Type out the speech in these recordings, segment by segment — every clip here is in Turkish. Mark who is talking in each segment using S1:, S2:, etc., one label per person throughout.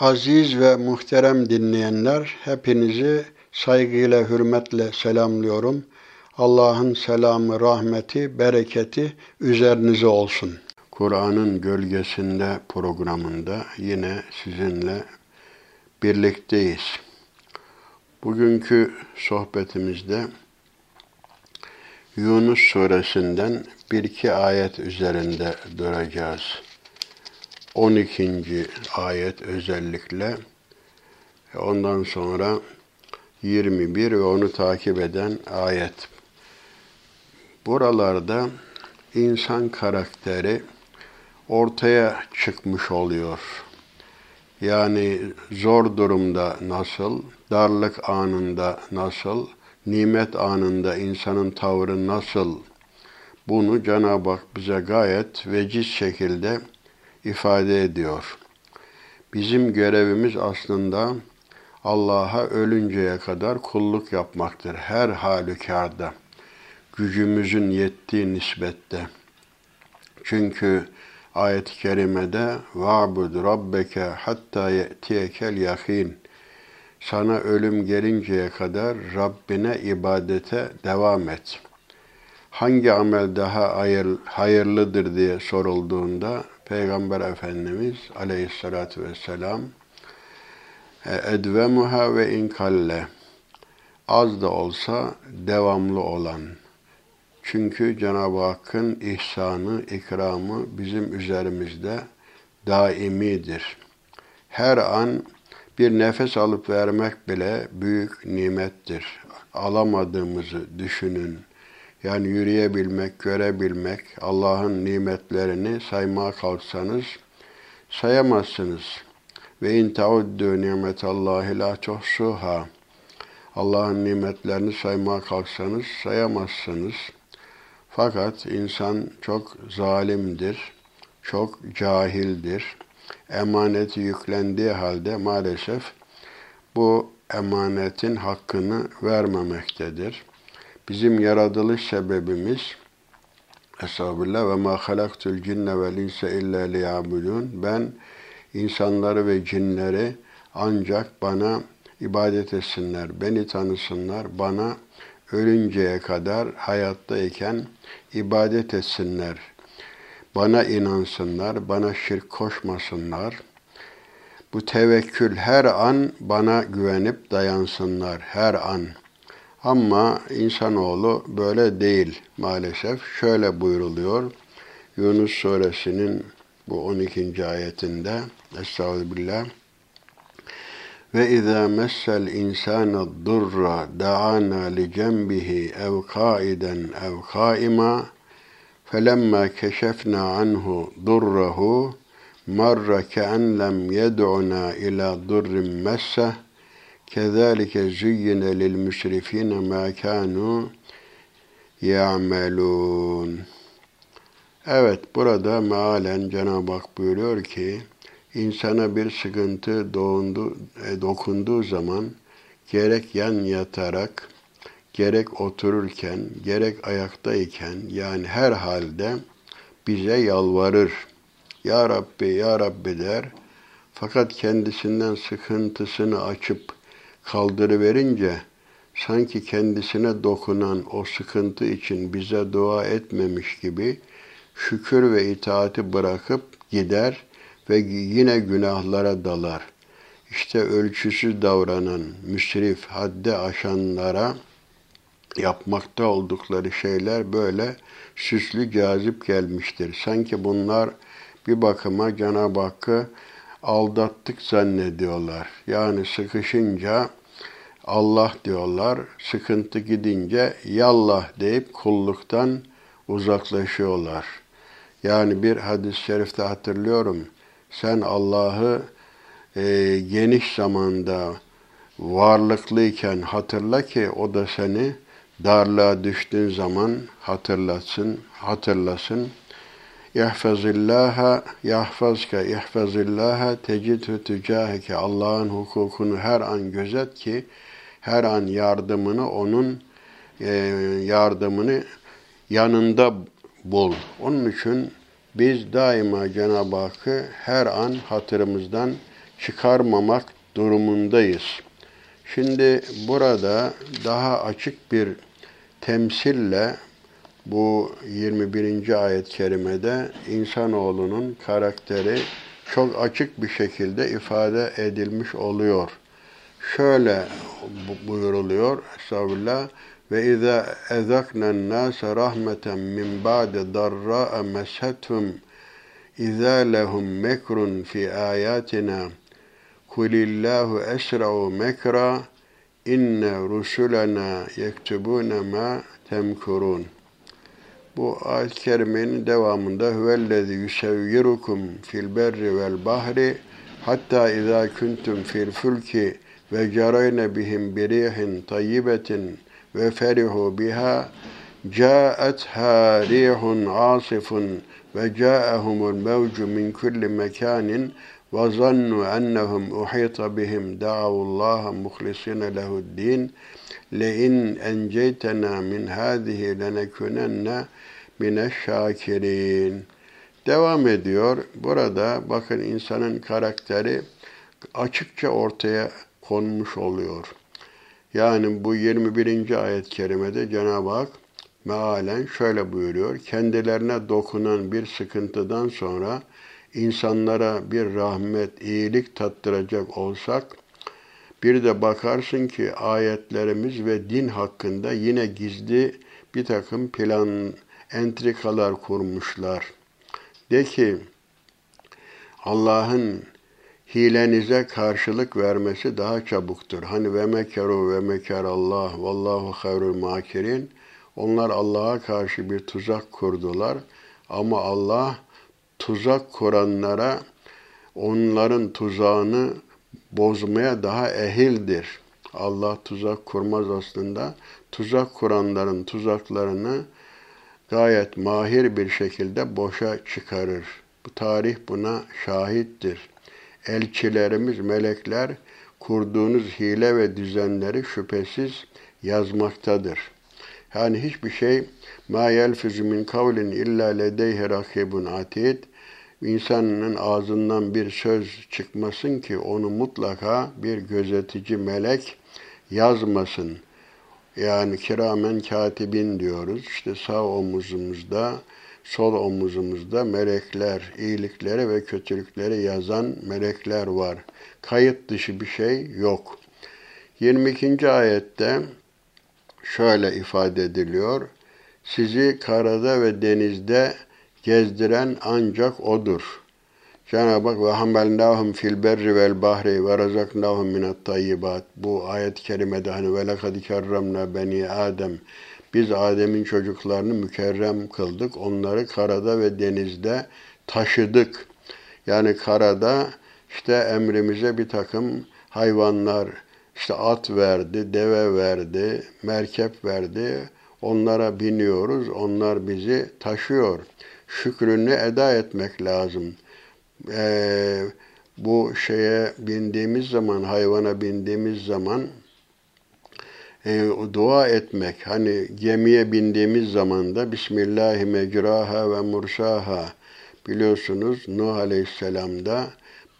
S1: Aziz ve muhterem dinleyenler, hepinizi saygıyla, hürmetle selamlıyorum. Allah'ın selamı, rahmeti, bereketi üzerinize olsun. Kur'an'ın gölgesinde programında yine sizinle birlikteyiz. Bugünkü sohbetimizde Yunus suresinden bir iki ayet üzerinde duracağız. 12. ayet özellikle ondan sonra 21 ve onu takip eden ayet. Buralarda insan karakteri ortaya çıkmış oluyor. Yani zor durumda nasıl, darlık anında nasıl, nimet anında insanın tavrı nasıl bunu Cenab-ı Hak bize gayet veciz şekilde ifade ediyor. Bizim görevimiz aslında Allah'a ölünceye kadar kulluk yapmaktır her halükarda. Gücümüzün yettiği nispette. Çünkü ayet-i kerimede "Va'bud rabbeke hatta ye'tiyekel yakin." Sana ölüm gelinceye kadar Rabbine ibadete devam et. Hangi amel daha hayırlıdır diye sorulduğunda Peygamber Efendimiz aleyhissalatü vesselam edvemuha ve inkalle az da olsa devamlı olan. Çünkü Cenab-ı Hakk'ın ihsanı, ikramı bizim üzerimizde daimidir. Her an bir nefes alıp vermek bile büyük nimettir. Alamadığımızı düşünün. Yani yürüyebilmek, görebilmek, Allah'ın nimetlerini saymaya kalksanız sayamazsınız. Ve in tauddu nimetallahi la tuhsuha. Allah'ın nimetlerini saymaya kalksanız sayamazsınız. Fakat insan çok zalimdir, çok cahildir. Emaneti yüklendiği halde maalesef bu emanetin hakkını vermemektedir. Bizim yaratılış sebebimiz Estağfirullah ve ma halaktul cinne vel insa illa liyabudun. Ben insanları ve cinleri ancak bana ibadet etsinler, beni tanısınlar, bana ölünceye kadar hayattayken ibadet etsinler. Bana inansınlar, bana şirk koşmasınlar. Bu tevekkül her an bana güvenip dayansınlar, her an. Ama insanoğlu böyle değil maalesef. Şöyle buyruluyor. Yunus suresinin bu 12. ayetinde Estağfirullah. Ve izâ messel insâne durra da'ana li cembihi ev kaiden ev kaima felemma keşefna anhu durrahu marra ke'en lem yed'una ila durrin messeh züyyine lil müsrifine ma kanu ya'melun. Evet burada mealen Cenab-ı Hak buyuruyor ki insana bir sıkıntı doğundu, e, dokunduğu zaman gerek yan yatarak, gerek otururken, gerek ayaktayken yani her halde bize yalvarır. Ya Rabbi, Ya Rabbi der. Fakat kendisinden sıkıntısını açıp kaldırıverince sanki kendisine dokunan o sıkıntı için bize dua etmemiş gibi şükür ve itaati bırakıp gider ve yine günahlara dalar. İşte ölçüsüz davranan, müsrif, haddi aşanlara yapmakta oldukları şeyler böyle süslü cazip gelmiştir. Sanki bunlar bir bakıma Cenab-ı Hakk'ı aldattık zannediyorlar. Yani sıkışınca Allah diyorlar, sıkıntı gidince yallah deyip kulluktan uzaklaşıyorlar. Yani bir hadis-i şerifte hatırlıyorum. Sen Allah'ı e, geniş zamanda varlıklıyken hatırla ki o da seni darlığa düştüğün zaman hatırlasın, hatırlasın. Yahfazillaha yahfazke yahfazillaha tecidhu tücahike Allah'ın hukukunu her an gözet ki her an yardımını onun e, yardımını yanında bul. Onun için biz daima Cenab-ı Hakk'ı her an hatırımızdan çıkarmamak durumundayız. Şimdi burada daha açık bir temsille bu 21. ayet-i kerimede insanoğlunun karakteri çok açık bir şekilde ifade edilmiş oluyor. Şöyle buyuruluyor Estağfirullah ve izâ ezaknen nâse rahmeten min ba'de darra'a meshethum izâ lehum mekrun fi âyâtina kulillahu esra'u mekra inne rusulena yektubune ma temkurun. Bu ayet-i kerimenin devamında huvellezî yusevvirukum fil berri vel bahri hatta izâ kuntum fil fulki ve cerayne bihim birihin tayyibetin ve ferihu biha ca'atha rihun asifun ve ca'ahumul mevcu min kulli mekanin ve zannu ennehum uhita bihim da'avullaha muhlisine lehuddin le'in enceytena min hadihi lenekunenne mineşşakirin. Devam ediyor. Burada bakın insanın karakteri açıkça ortaya konmuş oluyor. Yani bu 21. ayet-i kerimede Cenab-ı Hak mealen şöyle buyuruyor. Kendilerine dokunan bir sıkıntıdan sonra insanlara bir rahmet, iyilik tattıracak olsak, bir de bakarsın ki ayetlerimiz ve din hakkında yine gizli bir takım plan, entrikalar kurmuşlar. De ki, Allah'ın hilenize karşılık vermesi daha çabuktur. Hani ve mekeru ve meker Allah vallahu hayrul makirin. Onlar Allah'a karşı bir tuzak kurdular ama Allah tuzak kuranlara onların tuzağını bozmaya daha ehildir. Allah tuzak kurmaz aslında. Tuzak kuranların tuzaklarını gayet mahir bir şekilde boşa çıkarır. Bu tarih buna şahittir. Elçilerimiz, melekler kurduğunuz hile ve düzenleri şüphesiz yazmaktadır. Yani hiçbir şey ma yelfizu min kavlin illa ledeyhi rakibun atid insanın ağzından bir söz çıkmasın ki onu mutlaka bir gözetici melek yazmasın. Yani kiramen katibin diyoruz. İşte sağ omuzumuzda, sol omuzumuzda melekler, iyilikleri ve kötülükleri yazan melekler var. Kayıt dışı bir şey yok. 22. ayette şöyle ifade ediliyor. Sizi karada ve denizde gezdiren ancak O'dur. Cenab-ı Hak ve hamelnâhum fil berri vel bahri ve razaknâhum minat tayyibat. Bu ayet-i kerimede hani ve lekad kerremna beni Adem. Biz Adem'in çocuklarını mükerrem kıldık. Onları karada ve denizde taşıdık. Yani karada işte emrimize bir takım hayvanlar, işte at verdi, deve verdi, merkep verdi. Onlara biniyoruz, onlar bizi taşıyor. Şükrünü eda etmek lazım. Ee, bu şeye bindiğimiz zaman, hayvana bindiğimiz zaman e, dua etmek. Hani gemiye bindiğimiz zaman da Bismillahi mecraha ve mursaha biliyorsunuz Nuh Aleyhisselam'da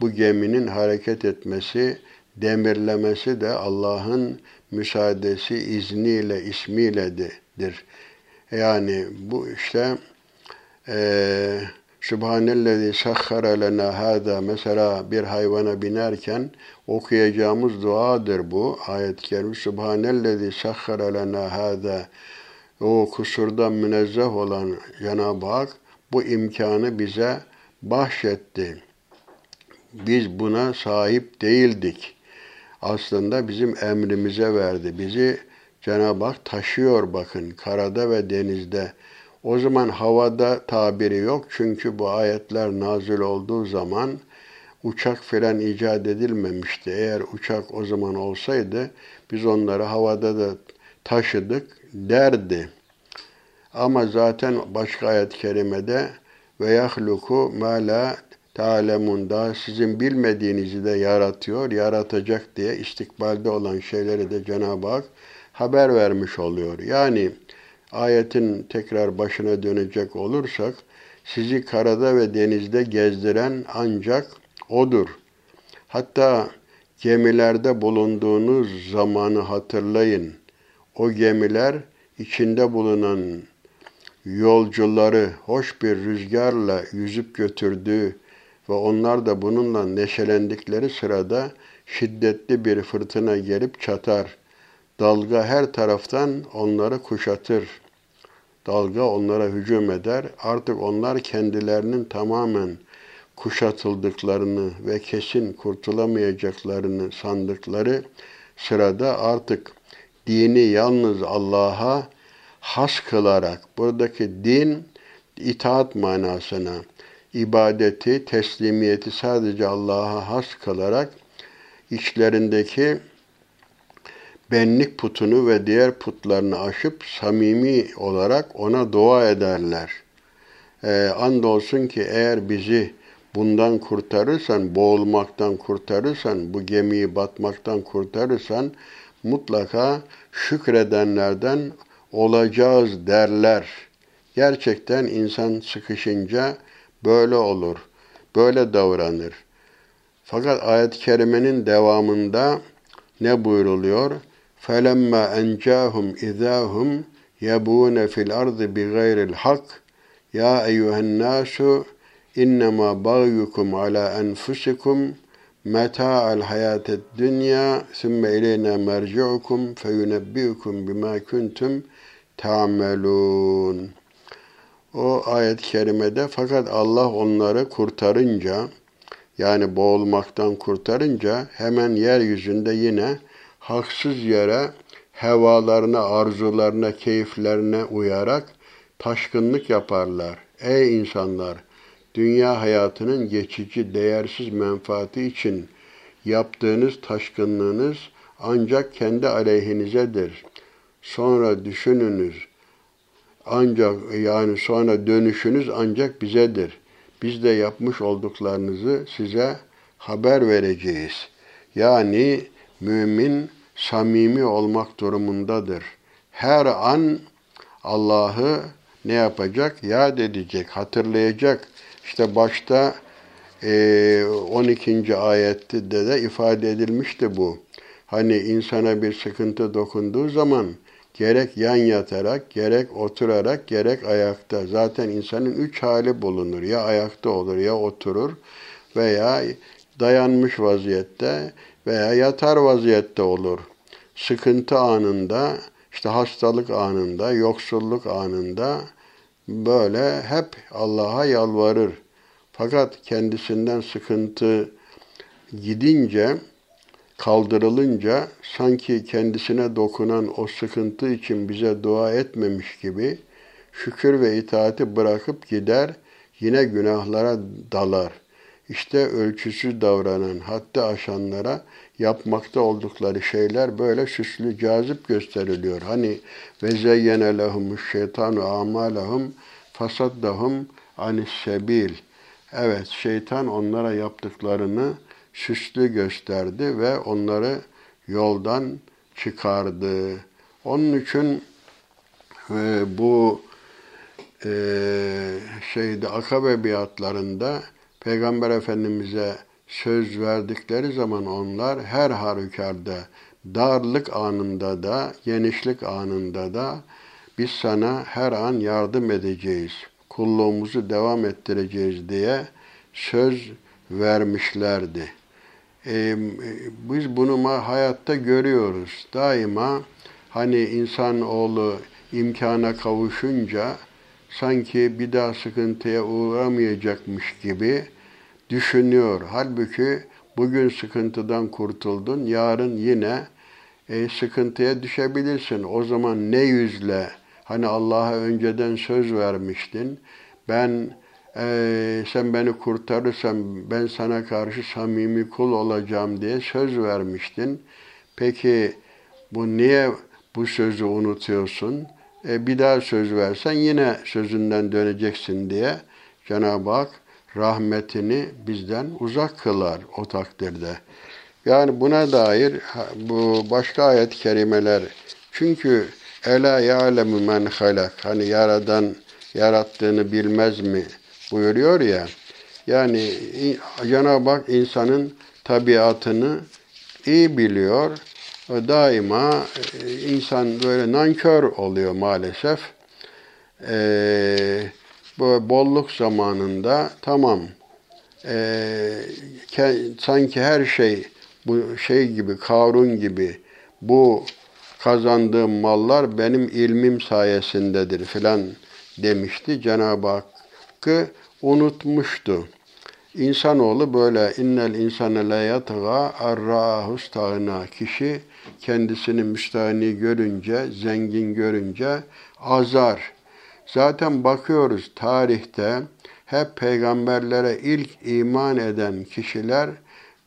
S1: bu geminin hareket etmesi, demirlemesi de Allah'ın müsaadesi, izniyle, ismiyledir. Yani bu işte e, Sübhanellezi sahhara lena hâzâ mesela bir hayvana binerken okuyacağımız duadır bu. Ayet-i kerime Sübhanellezi sahhara lena hâzâ o kusurdan münezzeh olan Cenab-ı Hak bu imkanı bize bahşetti. Biz buna sahip değildik. Aslında bizim emrimize verdi. Bizi Cenab-ı Hak taşıyor bakın karada ve denizde. O zaman havada tabiri yok çünkü bu ayetler nazil olduğu zaman uçak filan icat edilmemişti. Eğer uçak o zaman olsaydı biz onları havada da taşıdık derdi. Ama zaten başka ayet-i kerimede ve yahluku ma la ta'lemun da sizin bilmediğinizi de yaratıyor, yaratacak diye istikbalde olan şeyleri de Cenab-ı Hak haber vermiş oluyor. Yani ayetin tekrar başına dönecek olursak, sizi karada ve denizde gezdiren ancak O'dur. Hatta gemilerde bulunduğunuz zamanı hatırlayın. O gemiler içinde bulunan yolcuları hoş bir rüzgarla yüzüp götürdüğü ve onlar da bununla neşelendikleri sırada şiddetli bir fırtına gelip çatar. Dalga her taraftan onları kuşatır. Dalga onlara hücum eder. Artık onlar kendilerinin tamamen kuşatıldıklarını ve kesin kurtulamayacaklarını sandıkları sırada artık dini yalnız Allah'a has kılarak buradaki din itaat manasına ibadeti, teslimiyeti sadece Allah'a has kılarak içlerindeki benlik putunu ve diğer putlarını aşıp samimi olarak ona dua ederler. Ee, andolsun ki eğer bizi bundan kurtarırsan, boğulmaktan kurtarırsan, bu gemiyi batmaktan kurtarırsan mutlaka şükredenlerden olacağız derler. Gerçekten insan sıkışınca böyle olur, böyle davranır. Fakat ayet-i kerimenin devamında ne buyruluyor? فَلَمَّا اَنْجَاهُمْ اِذَا هُمْ يَبُونَ فِي الْأَرْضِ بِغَيْرِ الْحَقِّ يَا اَيُّهَا النَّاسُ اِنَّمَا بَغْيُكُمْ عَلَى أَنْفُسِكُمْ مَتَاعَ الْحَيَاةِ الدُّنْيَا ثُمَّ إِلَيْنَا مَرْجِعُكُمْ فَيُنَبِّئُكُمْ بِمَا كُنْتُمْ تَعْمَلُونَ O ayet-i kerimede fakat Allah onları kurtarınca yani boğulmaktan kurtarınca hemen yeryüzünde yine haksız yere hevalarına, arzularına, keyiflerine uyarak taşkınlık yaparlar. Ey insanlar! Dünya hayatının geçici, değersiz menfaati için yaptığınız taşkınlığınız ancak kendi aleyhinizedir. Sonra düşününüz. Ancak yani sonra dönüşünüz ancak bizedir. Biz de yapmış olduklarınızı size haber vereceğiz. Yani mümin samimi olmak durumundadır. Her an Allah'ı ne yapacak? Yad edecek, hatırlayacak. İşte başta 12. ayette de, de ifade edilmişti bu. Hani insana bir sıkıntı dokunduğu zaman gerek yan yatarak, gerek oturarak, gerek ayakta. Zaten insanın üç hali bulunur. Ya ayakta olur, ya oturur veya dayanmış vaziyette veya yatar vaziyette olur. Sıkıntı anında, işte hastalık anında, yoksulluk anında böyle hep Allah'a yalvarır. Fakat kendisinden sıkıntı gidince, kaldırılınca sanki kendisine dokunan o sıkıntı için bize dua etmemiş gibi şükür ve itaati bırakıp gider, yine günahlara dalar. İşte ölçüsüz davranan, hatta aşanlara yapmakta oldukları şeyler böyle süslü, cazip gösteriliyor. Hani ve zeyyene lehumuş şeytanu amalahum fasaddahum anis sebil. Evet, şeytan onlara yaptıklarını süslü gösterdi ve onları yoldan çıkardı. Onun için e, bu e, şeyde akabe biatlarında Peygamber Efendimiz'e söz verdikleri zaman onlar her halükarda darlık anında da genişlik anında da biz sana her an yardım edeceğiz. Kulluğumuzu devam ettireceğiz diye söz vermişlerdi. Ee, biz bunu hayatta görüyoruz. Daima hani insan oğlu imkana kavuşunca sanki bir daha sıkıntıya uğramayacakmış gibi düşünüyor. Halbuki bugün sıkıntıdan kurtuldun, yarın yine e, sıkıntıya düşebilirsin. O zaman ne yüzle, hani Allah'a önceden söz vermiştin, ben e, sen beni kurtarırsan ben sana karşı samimi kul olacağım diye söz vermiştin. Peki bu niye bu sözü unutuyorsun? E, bir daha söz versen yine sözünden döneceksin diye Cenab-ı Hak rahmetini bizden uzak kılar o takdirde. Yani buna dair bu başka ayet-i kerimeler çünkü ela ya'lemu men halak hani yaradan yarattığını bilmez mi buyuruyor ya. Yani Cenab-ı Hak insanın tabiatını iyi biliyor. Daima e, insan böyle nankör oluyor maalesef. Ee, bu bolluk zamanında tamam e, sanki her şey bu şey gibi Karun gibi bu kazandığım mallar benim ilmim sayesindedir filan demişti. Cenab-ı Hakk'ı unutmuştu. İnsanoğlu böyle innel insane la yatga arrahus kişi kendisini müstahni görünce, zengin görünce azar. Zaten bakıyoruz tarihte hep peygamberlere ilk iman eden kişiler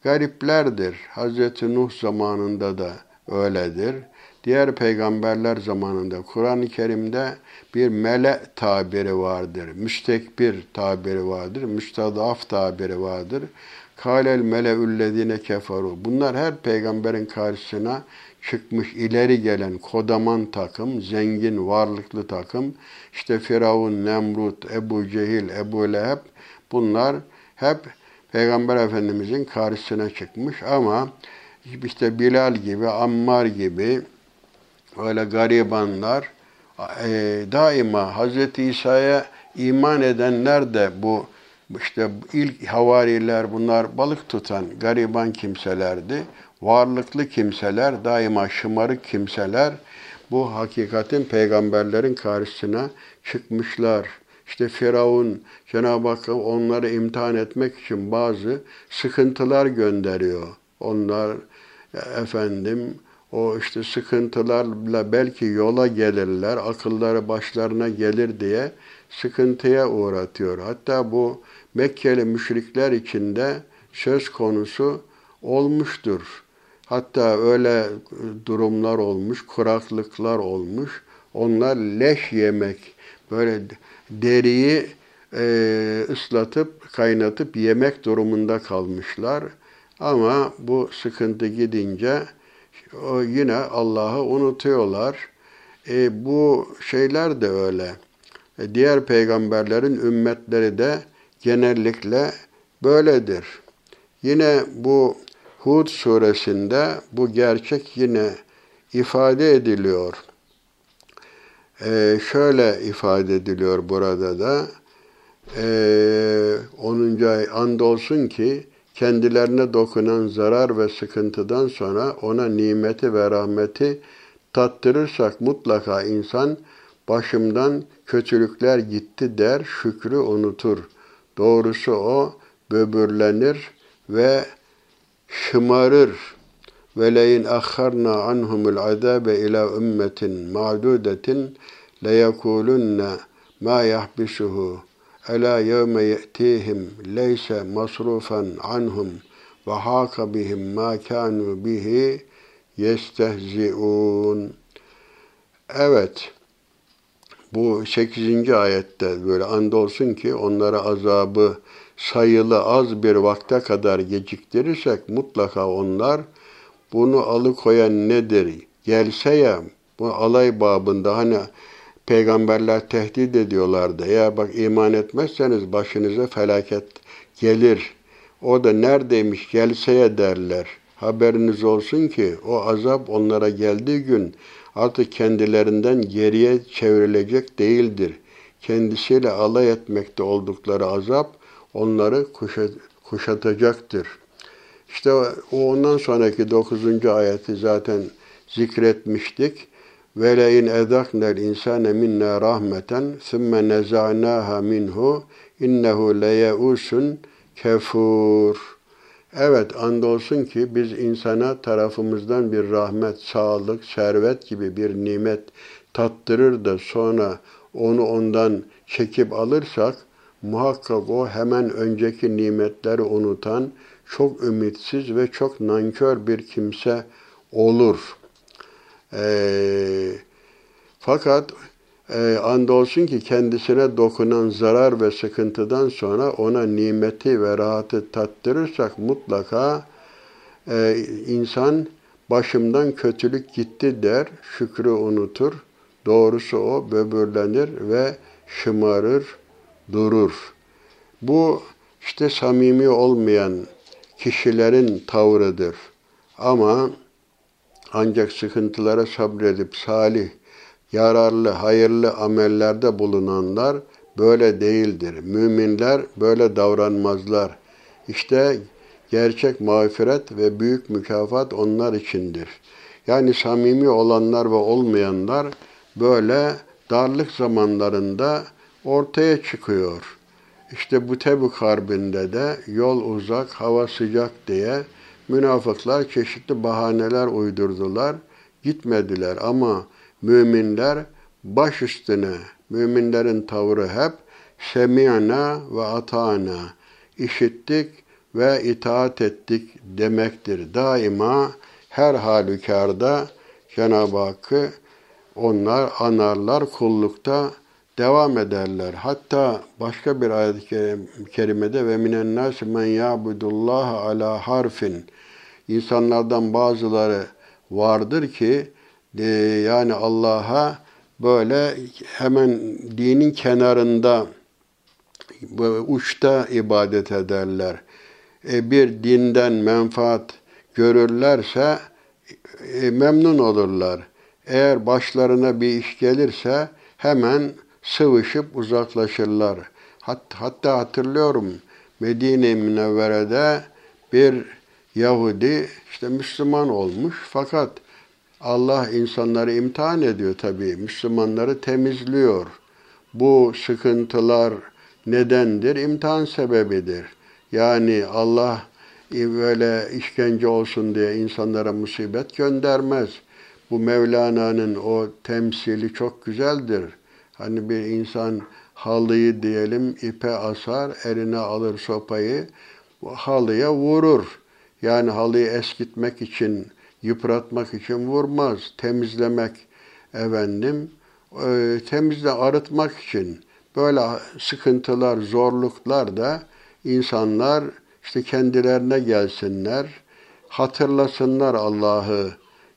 S1: gariplerdir. Hz. Nuh zamanında da öyledir. Diğer peygamberler zamanında Kur'an-ı Kerim'de bir mele tabiri vardır. Müstekbir tabiri vardır. Müstadaf tabiri vardır. Kâlel meleüllezine keferu. Bunlar her peygamberin karşısına çıkmış ileri gelen kodaman takım, zengin, varlıklı takım. İşte Firavun, Nemrut, Ebu Cehil, Ebu Leheb bunlar hep Peygamber Efendimizin karşısına çıkmış ama işte Bilal gibi, Ammar gibi öyle garibanlar e, daima Hz. İsa'ya iman edenler de bu işte ilk havariler bunlar balık tutan gariban kimselerdi. Varlıklı kimseler, daima şımarık kimseler bu hakikatin peygamberlerin karşısına çıkmışlar. İşte Firavun Cenab-ı Hak onları imtihan etmek için bazı sıkıntılar gönderiyor. Onlar efendim o işte sıkıntılarla belki yola gelirler, akılları başlarına gelir diye sıkıntıya uğratıyor. Hatta bu Mekkeli müşrikler içinde söz konusu olmuştur. Hatta öyle durumlar olmuş, kuraklıklar olmuş. Onlar leş yemek, böyle deriyi e, ıslatıp, kaynatıp yemek durumunda kalmışlar. Ama bu sıkıntı gidince o yine Allah'ı unutuyorlar. E, bu şeyler de öyle. E, diğer peygamberlerin ümmetleri de genellikle böyledir. Yine bu Hud suresinde bu gerçek yine ifade ediliyor. Ee, şöyle ifade ediliyor burada da ee, 10. ay andolsun ki kendilerine dokunan zarar ve sıkıntıdan sonra ona nimeti ve rahmeti tattırırsak mutlaka insan başımdan kötülükler gitti der, şükrü unutur. Doğrusu o böbürlenir ve şımarır. Ve leyin akharna anhumul azabe ila ümmetin ma'dudetin leyekulunne ma yahbisuhu ela yevme ye'tihim leyse masrufan anhum ve haka bihim ma kanu bihi yestehzi'un. Evet, bu 8. ayette böyle andolsun ki onlara azabı sayılı az bir vakte kadar geciktirirsek mutlaka onlar bunu alıkoyan nedir? Gelse ya bu alay babında hani peygamberler tehdit ediyorlardı. Eğer bak iman etmezseniz başınıza felaket gelir. O da neredeymiş gelseye derler. Haberiniz olsun ki o azap onlara geldiği gün artık kendilerinden geriye çevrilecek değildir. Kendisiyle alay etmekte oldukları azap onları kuşatacaktır. İşte o ondan sonraki dokuzuncu ayeti zaten zikretmiştik. Ve le in ezaknel insane minna rahmeten sümme nezanaha minhu innehu leyeusun kefur. Evet andolsun ki biz insana tarafımızdan bir rahmet, sağlık, servet gibi bir nimet tattırır da sonra onu ondan çekip alırsak muhakkak o hemen önceki nimetleri unutan, çok ümitsiz ve çok nankör bir kimse olur. Ee, fakat e, andolsun ki kendisine dokunan zarar ve sıkıntıdan sonra ona nimeti ve rahatı tattırırsak mutlaka e, insan başımdan kötülük gitti der, şükrü unutur. Doğrusu o böbürlenir ve şımarır, durur. Bu işte samimi olmayan kişilerin tavrıdır. Ama ancak sıkıntılara sabredip salih, yararlı, hayırlı amellerde bulunanlar böyle değildir. Müminler böyle davranmazlar. İşte gerçek mağfiret ve büyük mükafat onlar içindir. Yani samimi olanlar ve olmayanlar böyle darlık zamanlarında ortaya çıkıyor. İşte bu Tebük Harbi'nde de yol uzak, hava sıcak diye münafıklar çeşitli bahaneler uydurdular. Gitmediler ama müminler baş üstüne, müminlerin tavrı hep semi'na ve ata'na, işittik ve itaat ettik demektir. Daima her halükarda Cenab-ı Hakk'ı onlar anarlar, kullukta devam ederler. Hatta başka bir ayet-i kerimede ve minen nas men ya'budullah ala harfin insanlardan bazıları vardır ki e, yani Allah'a böyle hemen dinin kenarında uçta ibadet ederler. E, bir dinden menfaat görürlerse e, memnun olurlar. Eğer başlarına bir iş gelirse hemen sıvışıp uzaklaşırlar. Hat, hatta hatırlıyorum Medine-i Münevvere'de bir Yahudi işte Müslüman olmuş fakat Allah insanları imtihan ediyor tabii. Müslümanları temizliyor. Bu sıkıntılar nedendir? İmtihan sebebidir. Yani Allah böyle işkence olsun diye insanlara musibet göndermez. Bu Mevlana'nın o temsili çok güzeldir. Hani bir insan halıyı diyelim ipe asar, eline alır sopayı, halıya vurur. Yani halıyı eskitmek için, yıpratmak için vurmaz. Temizlemek efendim, e, temizle arıtmak için böyle sıkıntılar, zorluklar da insanlar işte kendilerine gelsinler, hatırlasınlar Allah'ı.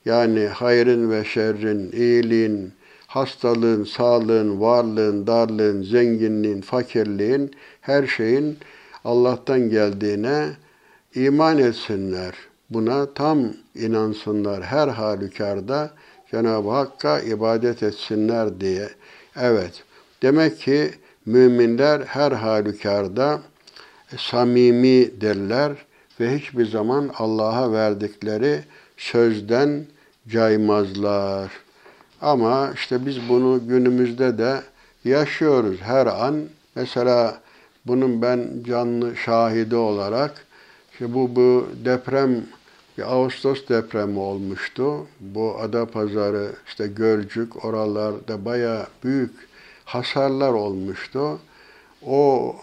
S1: Yani hayrın ve şerrin, iyiliğin, hastalığın, sağlığın, varlığın, darlığın, zenginliğin, fakirliğin, her şeyin Allah'tan geldiğine iman etsinler. Buna tam inansınlar. Her halükarda Cenab-ı Hakk'a ibadet etsinler diye. Evet, demek ki müminler her halükarda samimidirler ve hiçbir zaman Allah'a verdikleri sözden caymazlar. Ama işte biz bunu günümüzde de yaşıyoruz her an. Mesela bunun ben canlı şahidi olarak işte bu bu deprem Ağustos depremi olmuştu. Bu Adapazarı, işte Gölcük oralarda baya büyük hasarlar olmuştu. O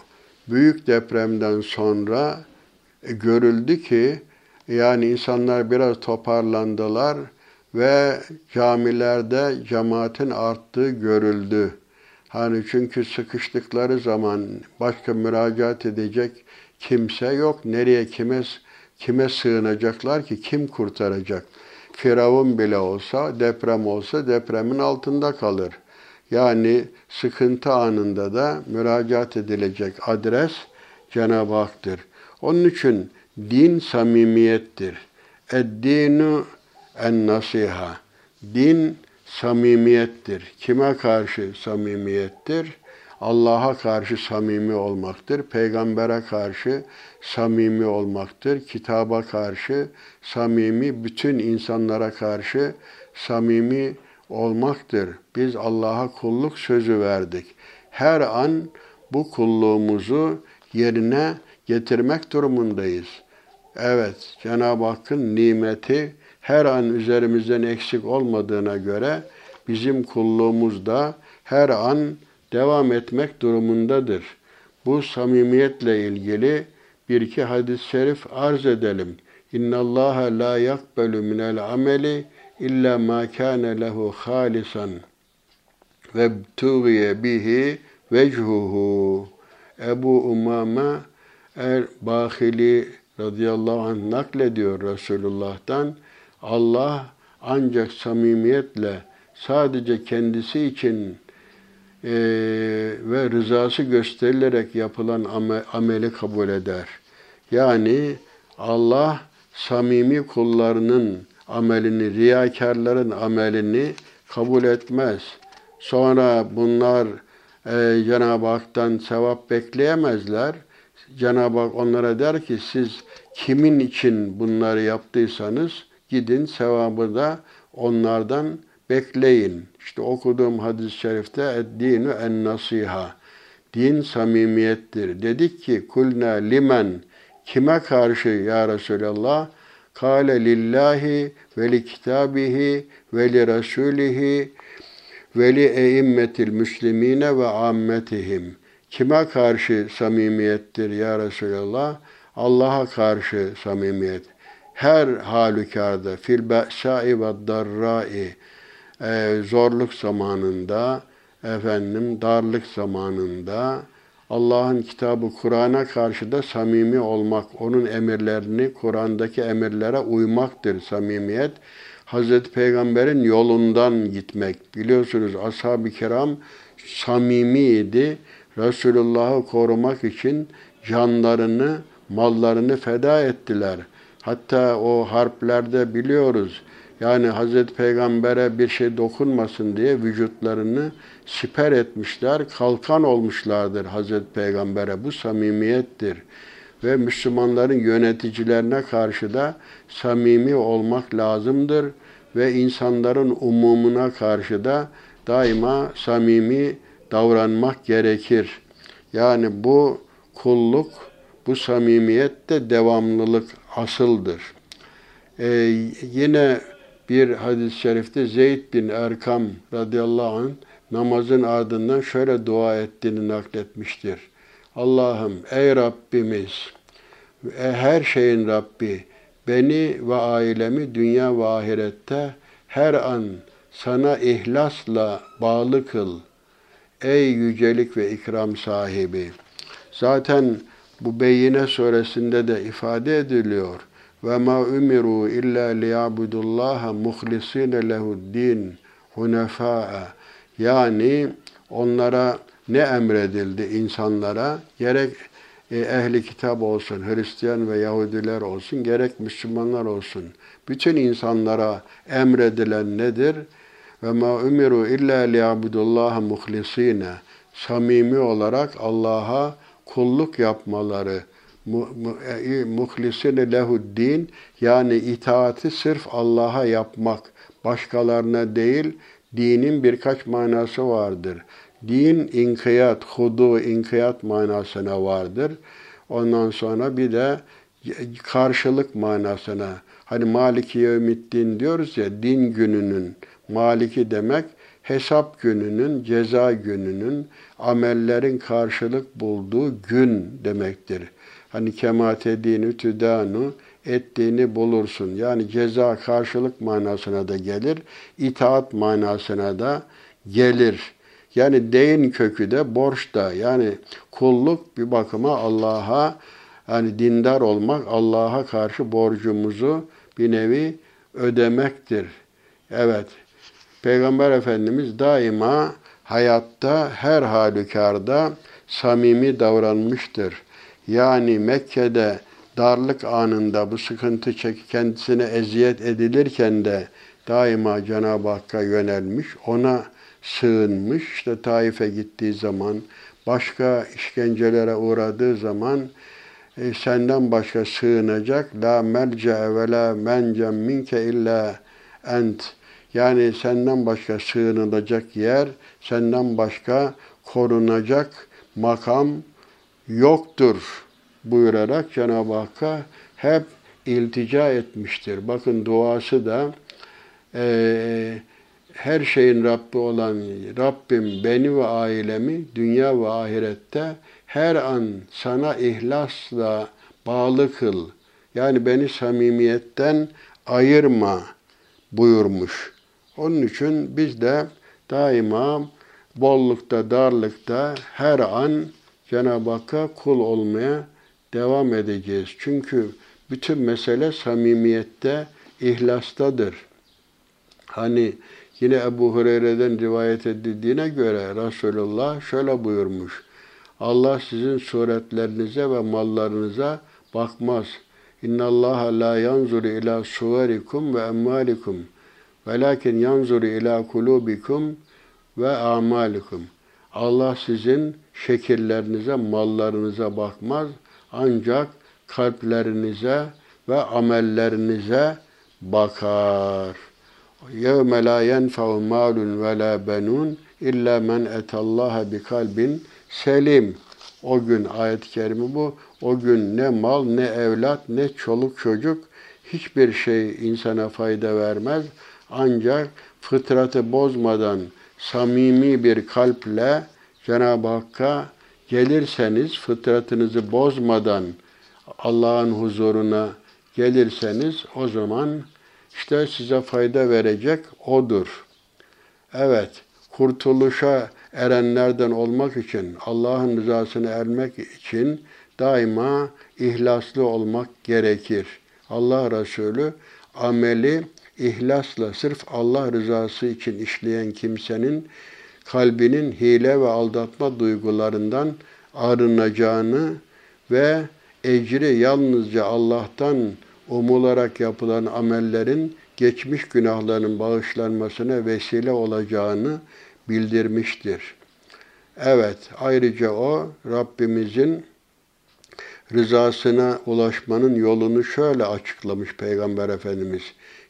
S1: büyük depremden sonra e, görüldü ki yani insanlar biraz toparlandılar ve camilerde cemaatin arttığı görüldü. Hani çünkü sıkıştıkları zaman başka müracaat edecek kimse yok. Nereye kime kime sığınacaklar ki kim kurtaracak? Firavun bile olsa, deprem olsa depremin altında kalır. Yani sıkıntı anında da müracaat edilecek adres Cenab-ı Hak'tır. Onun için din samimiyettir. Eddinu en nasiha. Din samimiyettir. Kime karşı samimiyettir? Allah'a karşı samimi olmaktır. Peygambere karşı samimi olmaktır. Kitaba karşı samimi, bütün insanlara karşı samimi olmaktır. Biz Allah'a kulluk sözü verdik. Her an bu kulluğumuzu yerine getirmek durumundayız. Evet, Cenab-ı Hakk'ın nimeti her an üzerimizden eksik olmadığına göre bizim kulluğumuz da her an devam etmek durumundadır. Bu samimiyetle ilgili bir iki hadis-i şerif arz edelim. İnna Allah la yakbelu minel ameli illa ma kana lehu halisan ve tuğiye bihi vechuhu. Ebu Umame Er Bahili radıyallahu anh naklediyor Resulullah'tan. Allah ancak samimiyetle sadece kendisi için e, ve rızası gösterilerek yapılan ameli kabul eder. Yani Allah samimi kullarının amelini, riyakarların amelini kabul etmez. Sonra bunlar e, Cenab-ı Hak'tan sevap bekleyemezler. Cenab-ı Hak onlara der ki siz kimin için bunları yaptıysanız gidin sevabı da onlardan bekleyin. İşte okuduğum hadis-i şerifte eddinu en nasiha. Din samimiyettir. Dedik ki kulna limen kime karşı ya Resulallah? Kale lillahi ve li kitabihi ve li rasulihi ve li eimmetil müslimine ve ammetihim. Kime karşı samimiyettir ya Resulallah? Allah'a karşı samimiyet. Her halükarda fil be'sai ve darrai e, zorluk zamanında efendim darlık zamanında Allah'ın kitabı Kur'an'a karşı da samimi olmak, onun emirlerini, Kur'an'daki emirlere uymaktır samimiyet. Hazreti Peygamber'in yolundan gitmek. Biliyorsunuz ashab-ı kiram samimiydi. Resulullah'ı korumak için canlarını, mallarını feda ettiler. Hatta o harplerde biliyoruz. Yani Hazreti Peygamber'e bir şey dokunmasın diye vücutlarını siper etmişler, kalkan olmuşlardır Hazreti Peygamber'e. Bu samimiyettir. Ve Müslümanların yöneticilerine karşı da samimi olmak lazımdır. Ve insanların umumuna karşı da daima samimi davranmak gerekir. Yani bu kulluk, bu samimiyet de devamlılık asıldır. Ee, yine bir hadis-i şerifte Zeyd bin Erkam radıyallahu anh namazın ardından şöyle dua ettiğini nakletmiştir. Allah'ım ey Rabbimiz, her şeyin Rabbi, beni ve ailemi dünya ve ahirette her an sana ihlasla bağlı kıl. Ey yücelik ve ikram sahibi. Zaten bu Beyine suresinde de ifade ediliyor. Ve ma umiru illa liyabudullaha muhlisine lehu'd-din hunefa'a. Yani onlara ne emredildi insanlara? Gerek e, ehli kitap olsun, Hristiyan ve Yahudiler olsun, gerek Müslümanlar olsun. Bütün insanlara emredilen nedir? Ve ma umiru illa liyabudullaha muhlisine. Samimi olarak Allah'a kulluk yapmaları, e, muhlisine lehuddin yani itaati sırf Allah'a yapmak, başkalarına değil, dinin birkaç manası vardır. Din inkiyat, hudu, inkiyat manasına vardır. Ondan sonra bir de karşılık manasına. Hani Maliki Yevmiddin diyoruz ya, din gününün maliki demek hesap gününün, ceza gününün, amellerin karşılık bulduğu gün demektir. Hani kematedini tüdanu ettiğini bulursun. Yani ceza karşılık manasına da gelir, itaat manasına da gelir. Yani deyin kökü de borç da yani kulluk bir bakıma Allah'a yani dindar olmak Allah'a karşı borcumuzu bir nevi ödemektir. Evet. Peygamber Efendimiz daima hayatta her halükarda samimi davranmıştır. Yani Mekke'de darlık anında bu sıkıntı çek kendisine eziyet edilirken de daima Cenab-ı Hakk'a yönelmiş, ona sığınmış. İşte Taif'e gittiği zaman, başka işkencelere uğradığı zaman e, senden başka sığınacak la melce ve la mencem minke illa ent. Yani senden başka sığınılacak yer, senden başka korunacak makam yoktur buyurarak Cenab-ı Hakk'a hep iltica etmiştir. Bakın duası da e, her şeyin Rabbi olan Rabbim beni ve ailemi dünya ve ahirette her an sana ihlasla bağlı kıl. Yani beni samimiyetten ayırma buyurmuş. Onun için biz de daima bollukta, darlıkta her an Cenab-ı Hakk'a kul olmaya devam edeceğiz. Çünkü bütün mesele samimiyette, ihlastadır. Hani yine Ebu Hureyre'den rivayet edildiğine göre Resulullah şöyle buyurmuş. Allah sizin suretlerinize ve mallarınıza bakmaz. İnna Allah la yanzuru ila suverikum ve emmalikum velakin yanzuru ila kulubikum ve amalikum. Allah sizin şekillerinize, mallarınıza bakmaz. Ancak kalplerinize ve amellerinize bakar. يَوْمَ لَا يَنْفَعُ مَالٌ وَلَا بَنُونَ اِلَّا مَنْ اَتَ اللّٰهَ بِكَلْبٍ selim. O gün ayet-i kerime bu. O gün ne mal, ne evlat, ne çoluk çocuk hiçbir şey insana fayda vermez. Ancak fıtratı bozmadan samimi bir kalple Cenab-ı Hakk'a gelirseniz, fıtratınızı bozmadan Allah'ın huzuruna gelirseniz o zaman işte size fayda verecek odur. Evet, kurtuluşa erenlerden olmak için, Allah'ın rızasını ermek için daima ihlaslı olmak gerekir. Allah Resulü ameli ihlasla sırf Allah rızası için işleyen kimsenin kalbinin hile ve aldatma duygularından arınacağını ve ecri yalnızca Allah'tan umularak yapılan amellerin geçmiş günahların bağışlanmasına vesile olacağını bildirmiştir. Evet, ayrıca o Rabbimizin rızasına ulaşmanın yolunu şöyle açıklamış Peygamber Efendimiz.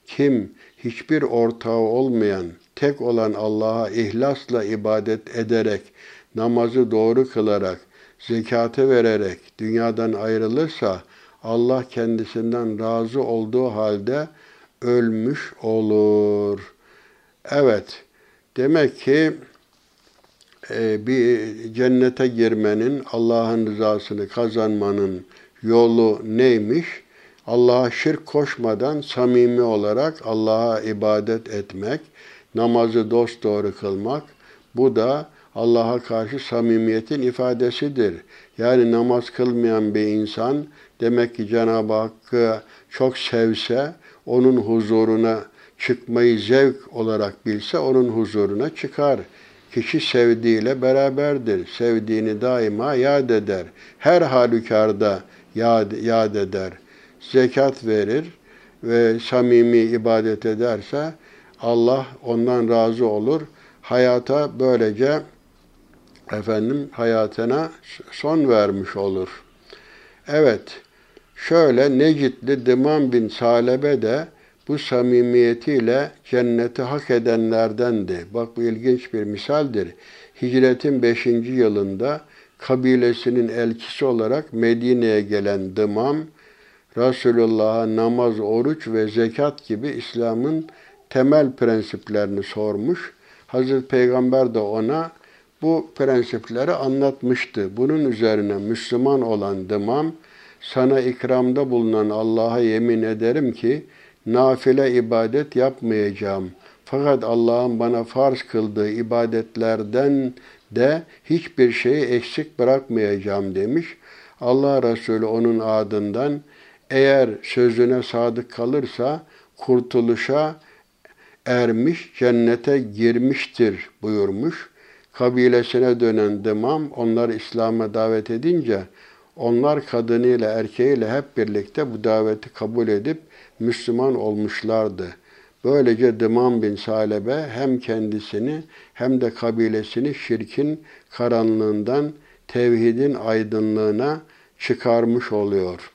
S1: Kim hiçbir ortağı olmayan, tek olan Allah'a ihlasla ibadet ederek, namazı doğru kılarak, zekatı vererek dünyadan ayrılırsa Allah kendisinden razı olduğu halde ölmüş olur. Evet, demek ki e, bir cennete girmenin, Allah'ın rızasını kazanmanın yolu neymiş? Allah'a şirk koşmadan samimi olarak Allah'a ibadet etmek, namazı dosdoğru kılmak. Bu da Allah'a karşı samimiyetin ifadesidir. Yani namaz kılmayan bir insan demek ki Cenab-ı Hakk'ı çok sevse, onun huzuruna çıkmayı zevk olarak bilse onun huzuruna çıkar. Kişi sevdiğiyle beraberdir. Sevdiğini daima yad eder. Her halükarda yad, yad eder. Zekat verir ve samimi ibadet ederse Allah ondan razı olur. Hayata böylece efendim hayatına son vermiş olur. Evet, şöyle Necitli Dıman bin Salebe de bu samimiyetiyle cenneti hak edenlerdendi. Bak bu ilginç bir misaldir. Hicretin 5. yılında kabilesinin elçisi olarak Medine'ye gelen Dımam, Resulullah'a namaz, oruç ve zekat gibi İslam'ın temel prensiplerini sormuş. Hazreti Peygamber de ona bu prensipleri anlatmıştı. Bunun üzerine Müslüman olan Dımam, sana ikramda bulunan Allah'a yemin ederim ki nafile ibadet yapmayacağım. Fakat Allah'ın bana farz kıldığı ibadetlerden de hiçbir şeyi eksik bırakmayacağım demiş. Allah Resulü onun adından eğer sözüne sadık kalırsa kurtuluşa ermiş, cennete girmiştir buyurmuş. Kabilesine dönen Dımam onları İslam'a davet edince onlar kadınıyla erkeğiyle hep birlikte bu daveti kabul edip Müslüman olmuşlardı. Böylece Dıman bin Salebe hem kendisini hem de kabilesini şirkin karanlığından tevhidin aydınlığına çıkarmış oluyor.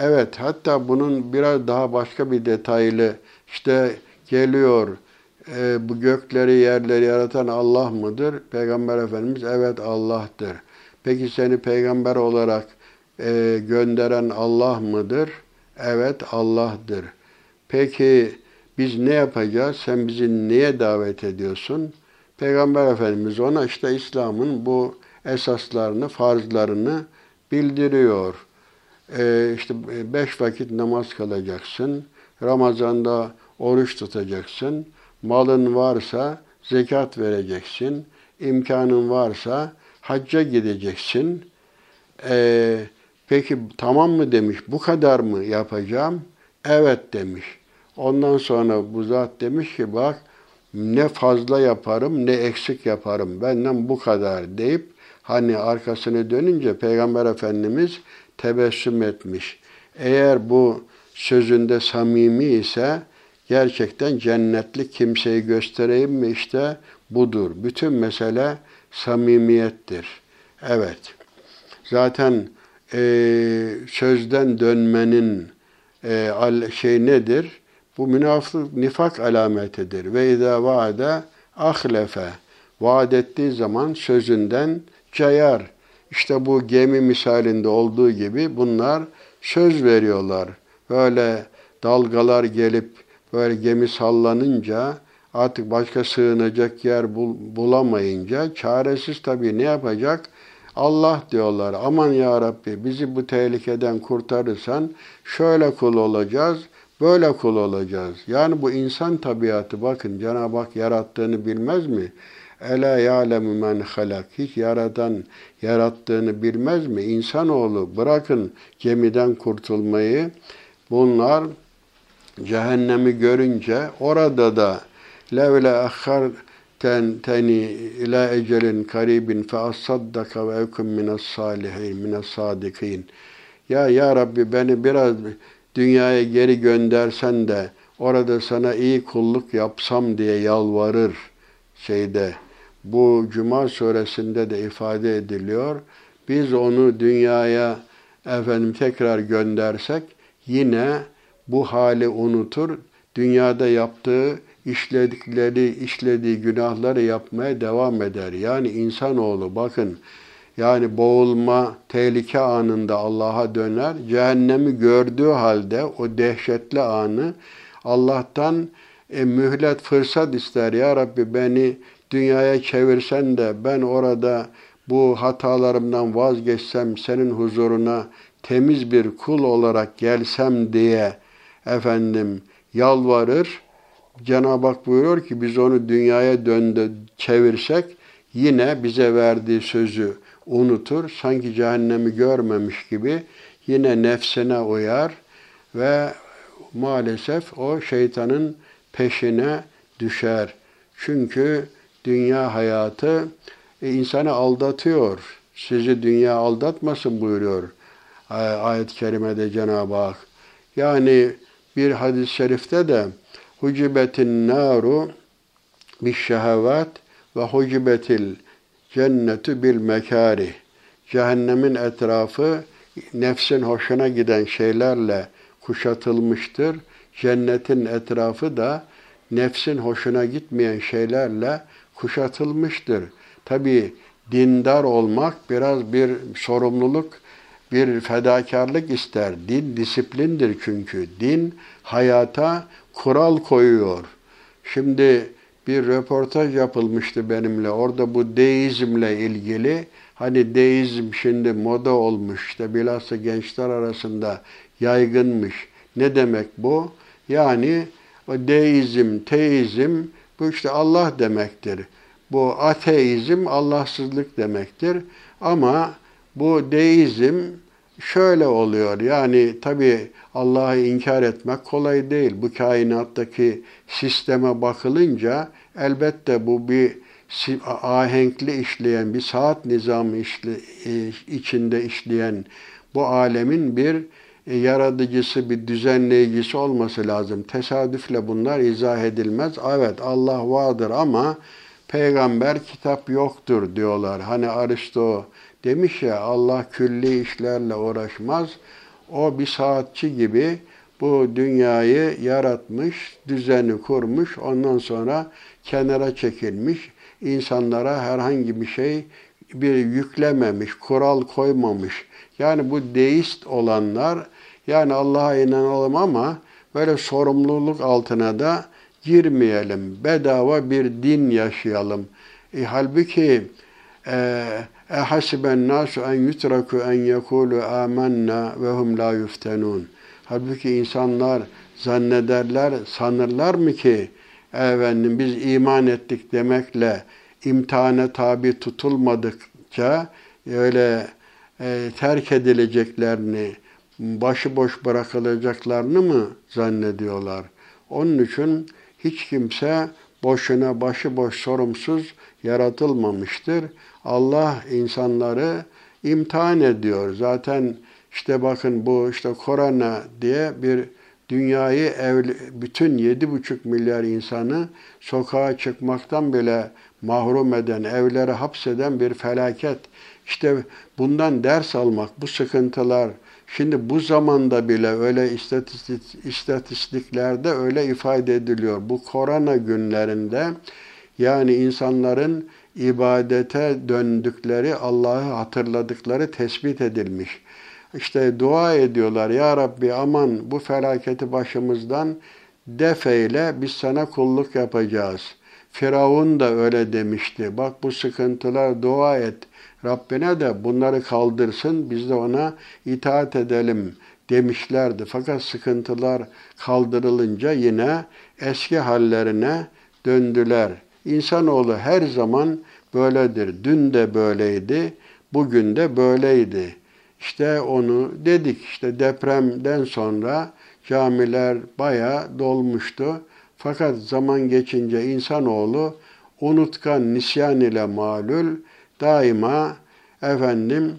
S1: Evet, hatta bunun biraz daha başka bir detaylı işte geliyor e, bu gökleri yerleri yaratan Allah mıdır? Peygamber Efendimiz evet Allah'tır. Peki seni peygamber olarak e, gönderen Allah mıdır? Evet Allah'tır. Peki biz ne yapacağız? Sen bizi niye davet ediyorsun? Peygamber Efendimiz ona işte İslam'ın bu esaslarını, farzlarını bildiriyor. Ee, işte beş vakit namaz kılacaksın. Ramazan'da oruç tutacaksın. Malın varsa zekat vereceksin. İmkanın varsa hacca gideceksin. Ee, peki tamam mı demiş, bu kadar mı yapacağım? Evet demiş. Ondan sonra bu zat demiş ki bak ne fazla yaparım ne eksik yaparım. Benden bu kadar deyip hani arkasını dönünce Peygamber Efendimiz tebessüm etmiş. Eğer bu sözünde samimi ise gerçekten cennetlik kimseyi göstereyim mi işte budur. Bütün mesele samimiyettir. Evet. Zaten e, sözden dönmenin e, şey nedir? Bu münafık nifak alametidir. Ve izâ vaade ahlefe. Vaat ettiği zaman sözünden cayar. İşte bu gemi misalinde olduğu gibi bunlar söz veriyorlar. Böyle dalgalar gelip böyle gemi sallanınca artık başka sığınacak yer bul, bulamayınca çaresiz tabii ne yapacak? Allah diyorlar aman ya Rabbi bizi bu tehlikeden kurtarırsan şöyle kul olacağız, böyle kul olacağız. Yani bu insan tabiatı bakın Cenab-ı Hak yarattığını bilmez mi? Ela ya'lemu men halak. Hiç yaradan yarattığını bilmez mi? İnsanoğlu bırakın gemiden kurtulmayı. Bunlar cehennemi görünce orada da levle ahhar ten teni ila ecelin karibin fe asaddaka ve ekun minas salihin minas sadikin. Ya ya Rabbi beni biraz dünyaya geri göndersen de orada sana iyi kulluk yapsam diye yalvarır şeyde. Bu Cuma suresinde de ifade ediliyor. Biz onu dünyaya efendim tekrar göndersek yine bu hali unutur. Dünyada yaptığı işledikleri, işlediği günahları yapmaya devam eder. Yani insanoğlu bakın yani boğulma, tehlike anında Allah'a döner. Cehennemi gördüğü halde o dehşetli anı Allah'tan e, mühlet, fırsat ister. Ya Rabbi beni dünyaya çevirsen de ben orada bu hatalarımdan vazgeçsem, senin huzuruna temiz bir kul olarak gelsem diye efendim yalvarır. Cenab-ı Hak buyuruyor ki biz onu dünyaya döndü çevirsek yine bize verdiği sözü unutur. Sanki cehennemi görmemiş gibi yine nefsine uyar ve maalesef o şeytanın peşine düşer. Çünkü dünya hayatı e, insanı aldatıyor. Sizi dünya aldatmasın buyuruyor ayet-i kerimede Cenab-ı Hak. Yani bir hadis-i şerifte de hucibetin naru bir şehvat ve hucibetil cennetu bil mekari. Cehennemin etrafı nefsin hoşuna giden şeylerle kuşatılmıştır. Cennetin etrafı da nefsin hoşuna gitmeyen şeylerle kuşatılmıştır. Tabi dindar olmak biraz bir sorumluluk bir fedakarlık ister. Din disiplindir çünkü. Din hayata kural koyuyor. Şimdi bir röportaj yapılmıştı benimle. Orada bu deizmle ilgili hani deizm şimdi moda olmuş işte bilhassa gençler arasında yaygınmış. Ne demek bu? Yani deizm, teizm bu işte Allah demektir. Bu ateizm Allahsızlık demektir. Ama bu deizm şöyle oluyor. Yani tabi Allah'ı inkar etmek kolay değil. Bu kainattaki sisteme bakılınca elbette bu bir ahenkli işleyen, bir saat nizamı işle, e, içinde işleyen bu alemin bir e, yaratıcısı, bir düzenleyicisi olması lazım. Tesadüfle bunlar izah edilmez. Evet Allah vardır ama peygamber kitap yoktur diyorlar. Hani Aristo Demiş ya Allah külli işlerle uğraşmaz. O bir saatçi gibi bu dünyayı yaratmış, düzeni kurmuş, ondan sonra kenara çekilmiş, insanlara herhangi bir şey bir yüklememiş, kural koymamış. Yani bu deist olanlar, yani Allah'a inanalım ama böyle sorumluluk altına da girmeyelim. Bedava bir din yaşayalım. E, halbuki e, ehasiben nasu en yutraku en yekulu amennâ ve hum la yuftenun. Halbuki insanlar zannederler, sanırlar mı ki efendim biz iman ettik demekle imtihana tabi tutulmadıkça öyle e, terk edileceklerini, başıboş bırakılacaklarını mı zannediyorlar? Onun için hiç kimse boşuna başıboş sorumsuz yaratılmamıştır. Allah insanları imtihan ediyor. Zaten işte bakın bu işte korona diye bir dünyayı ev, bütün yedi buçuk milyar insanı sokağa çıkmaktan bile mahrum eden, evlere hapseden bir felaket. İşte bundan ders almak, bu sıkıntılar, Şimdi bu zamanda bile öyle istatistik, istatistiklerde öyle ifade ediliyor. Bu korona günlerinde yani insanların ibadete döndükleri, Allah'ı hatırladıkları tespit edilmiş. İşte dua ediyorlar. Ya Rabbi aman bu felaketi başımızdan defeyle biz sana kulluk yapacağız. Firavun da öyle demişti. Bak bu sıkıntılar dua et. Rabbine de bunları kaldırsın, biz de ona itaat edelim demişlerdi. Fakat sıkıntılar kaldırılınca yine eski hallerine döndüler. İnsanoğlu her zaman böyledir. Dün de böyleydi, bugün de böyleydi. İşte onu dedik. İşte depremden sonra camiler bayağı dolmuştu. Fakat zaman geçince insanoğlu unutkan, nisyan ile malul daima efendim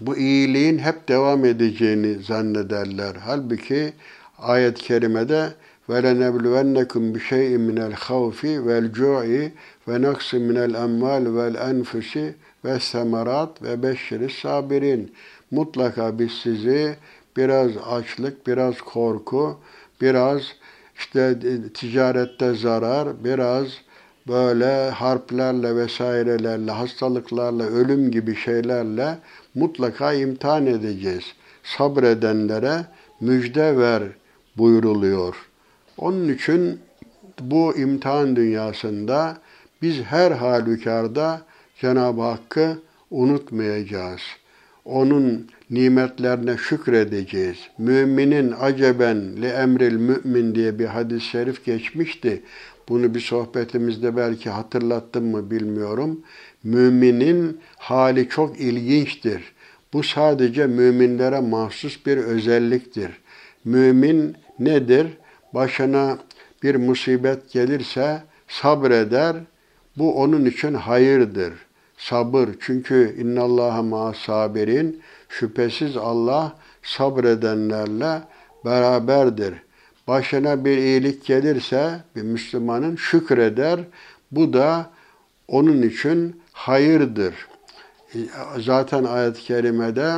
S1: bu iyiliğin hep devam edeceğini zannederler. Halbuki ayet-i kerimede وَلَنَبْلُوَنَّكُمْ بِشَيْءٍ مِنَ الْخَوْفِ وَالْجُوعِ وَنَقْصٍ مِنَ الْاَمْوَالِ وَالْاَنْفُسِ وَالثَّمَرَاتِ وَبَشِّرِ الصَّابِرِينَ Mutlaka biz sizi biraz açlık, biraz korku, biraz işte ticarette zarar, biraz böyle harplerle vesairelerle, hastalıklarla, ölüm gibi şeylerle mutlaka imtihan edeceğiz. Sabredenlere müjde ver buyruluyor. Onun için bu imtihan dünyasında biz her halükarda Cenab-ı Hakk'ı unutmayacağız. Onun nimetlerine şükredeceğiz. Müminin aceben li emril mümin diye bir hadis-i şerif geçmişti. Bunu bir sohbetimizde belki hatırlattım mı bilmiyorum. Müminin hali çok ilginçtir. Bu sadece müminlere mahsus bir özelliktir. Mümin nedir? Başına bir musibet gelirse sabreder. Bu onun için hayırdır. Sabır. Çünkü innallaha ma sabirin. Şüphesiz Allah sabredenlerle beraberdir başına bir iyilik gelirse bir Müslümanın şükreder. Bu da onun için hayırdır. Zaten ayet-i kerimede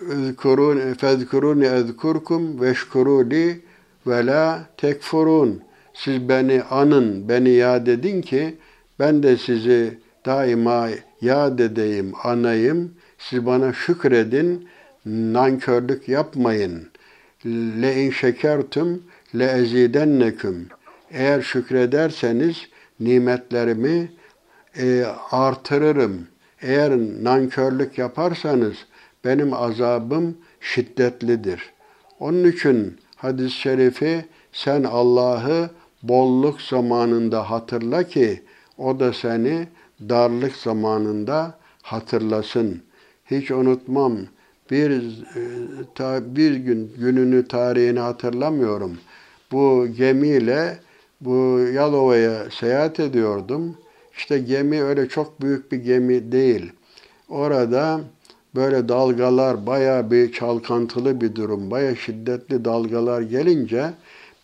S1: اذkurun fezkuruni ezkurkum veşkuruli ve la tekfurun. Siz beni anın, beni yad edin ki ben de sizi daima yad edeyim, anayım. Siz bana şükredin, nankörlük yapmayın le in şekertum le ezidenneküm. Eğer şükrederseniz nimetlerimi e, artırırım. Eğer nankörlük yaparsanız benim azabım şiddetlidir. Onun için hadis-i şerifi sen Allah'ı bolluk zamanında hatırla ki o da seni darlık zamanında hatırlasın. Hiç unutmam bir e, ta, bir gün gününü tarihini hatırlamıyorum. Bu gemiyle bu Yalova'ya seyahat ediyordum. İşte gemi öyle çok büyük bir gemi değil. Orada böyle dalgalar baya bir çalkantılı bir durum, baya şiddetli dalgalar gelince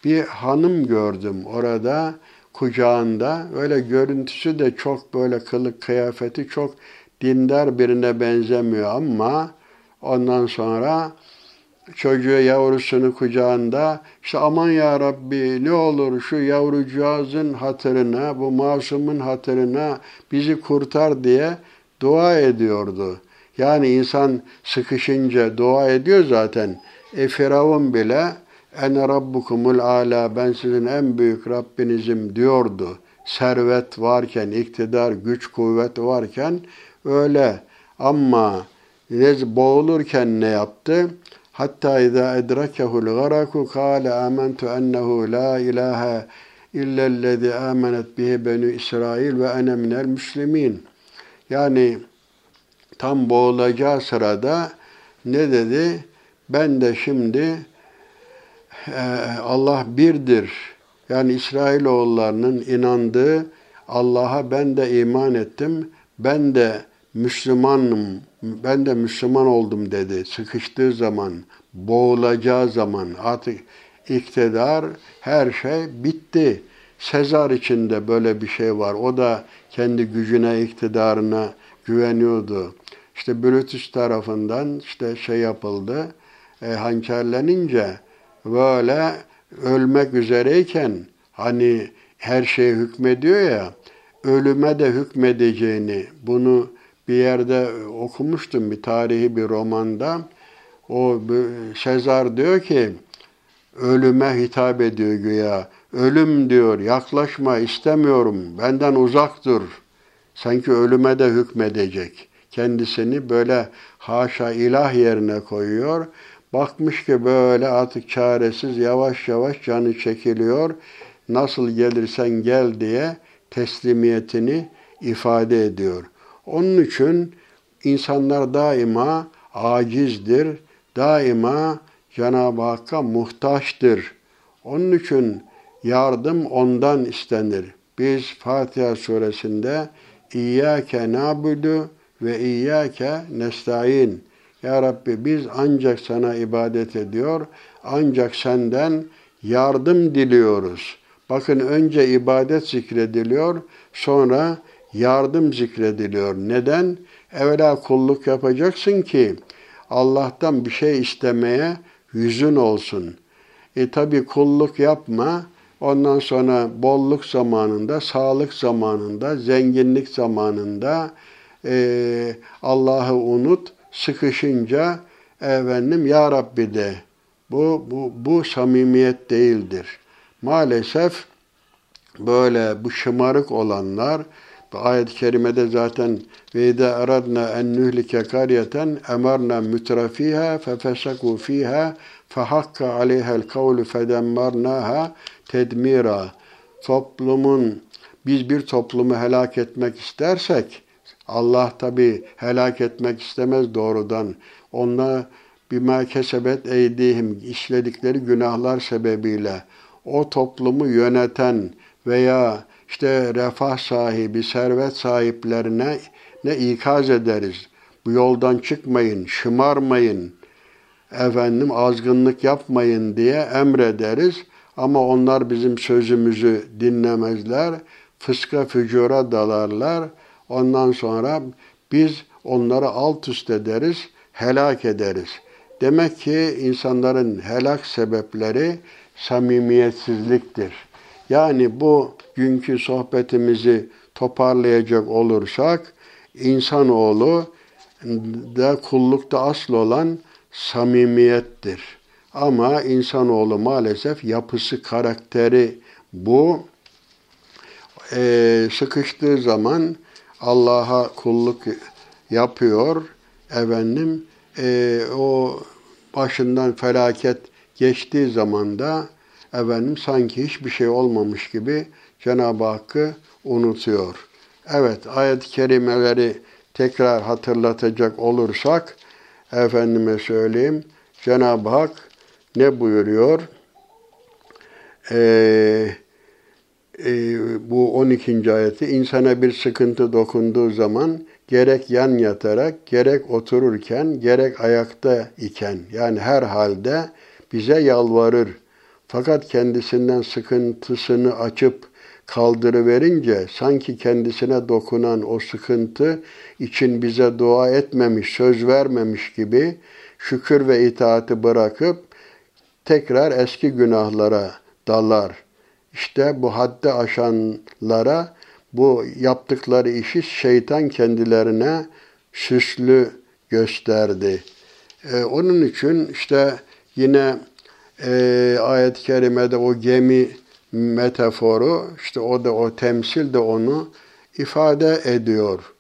S1: bir hanım gördüm orada kucağında. Öyle görüntüsü de çok böyle kılık kıyafeti çok dindar birine benzemiyor ama Ondan sonra çocuğu yavrusunu kucağında işte aman ya Rabbi ne olur şu yavrucağızın hatırına, bu masumun hatırına bizi kurtar diye dua ediyordu. Yani insan sıkışınca dua ediyor zaten. E Firavun bile ene rabbukumul ala ben sizin en büyük Rabbinizim diyordu. Servet varken, iktidar, güç, kuvvet varken öyle. Ama boğulurken ne yaptı? Hatta izâ edrekehul garaku kâle âmentu ennehu la ilahe illellezî âmenet bihi benü İsrail ve ene minel müslimin. Yani tam boğulacağı sırada ne dedi? Ben de şimdi e, Allah birdir. Yani İsrailoğullarının inandığı Allah'a ben de iman ettim. Ben de Müslümanım, ben de Müslüman oldum dedi. Sıkıştığı zaman, boğulacağı zaman artık iktidar, her şey bitti. Sezar içinde böyle bir şey var. O da kendi gücüne, iktidarına güveniyordu. İşte Brutus tarafından işte şey yapıldı, e, hançerlenince böyle ölmek üzereyken hani her şeye hükmediyor ya, ölüme de hükmedeceğini, bunu bir yerde okumuştum bir tarihi bir romanda. O Sezar diyor ki, ölüme hitap ediyor güya. Ölüm diyor, yaklaşma istemiyorum, benden uzak dur. Sanki ölüme de hükmedecek. Kendisini böyle haşa ilah yerine koyuyor. Bakmış ki böyle artık çaresiz yavaş yavaş canı çekiliyor. Nasıl gelirsen gel diye teslimiyetini ifade ediyor. Onun için insanlar daima acizdir, daima Cenab-ı Hakk'a muhtaçtır. Onun için yardım ondan istenir. Biz Fatiha suresinde İyyâke nâbudu ve İyyâke nestaîn. Ya Rabbi biz ancak sana ibadet ediyor, ancak senden yardım diliyoruz. Bakın önce ibadet zikrediliyor, sonra yardım zikrediliyor. Neden? Evvela kulluk yapacaksın ki Allah'tan bir şey istemeye yüzün olsun. E tabi kulluk yapma, ondan sonra bolluk zamanında, sağlık zamanında, zenginlik zamanında e, Allah'ı unut, sıkışınca efendim Ya Rabbi de. Bu, bu, bu samimiyet değildir. Maalesef böyle bu şımarık olanlar, ayet-i kerimede zaten ve ide aradna en nuhlike karyeten emarna mutrafiha fefesaku fiha fehakka aleyhel kavlu fedemmarnaha tedmira. Toplumun biz bir toplumu helak etmek istersek Allah tabi helak etmek istemez doğrudan. Onlar bima kesebet eydihim işledikleri günahlar sebebiyle o toplumu yöneten veya işte refah sahibi, servet sahiplerine ne ikaz ederiz. Bu yoldan çıkmayın, şımarmayın, efendim azgınlık yapmayın diye emrederiz. Ama onlar bizim sözümüzü dinlemezler, fıska fücura dalarlar. Ondan sonra biz onları alt üst ederiz, helak ederiz. Demek ki insanların helak sebepleri samimiyetsizliktir. Yani bu günkü sohbetimizi toparlayacak olursak insanoğlu da kullukta asıl olan samimiyettir. Ama insanoğlu maalesef yapısı, karakteri bu. Ee, sıkıştığı zaman Allah'a kulluk yapıyor. Efendim e, o başından felaket geçtiği zaman da efendim sanki hiçbir şey olmamış gibi Cenab-ı Hakk'ı unutuyor. Evet ayet-i kerimeleri tekrar hatırlatacak olursak efendime söyleyeyim Cenab-ı Hak ne buyuruyor? Ee, e, bu 12. ayeti insana bir sıkıntı dokunduğu zaman gerek yan yatarak, gerek otururken, gerek ayakta iken yani her halde bize yalvarır. Fakat kendisinden sıkıntısını açıp kaldırıverince sanki kendisine dokunan o sıkıntı için bize dua etmemiş, söz vermemiş gibi şükür ve itaati bırakıp tekrar eski günahlara dalar. İşte bu haddi aşanlara bu yaptıkları işi şeytan kendilerine süslü gösterdi. Ee, onun için işte yine e, ayet-i kerimede o gemi metaforu, işte o da o temsil de onu ifade ediyor.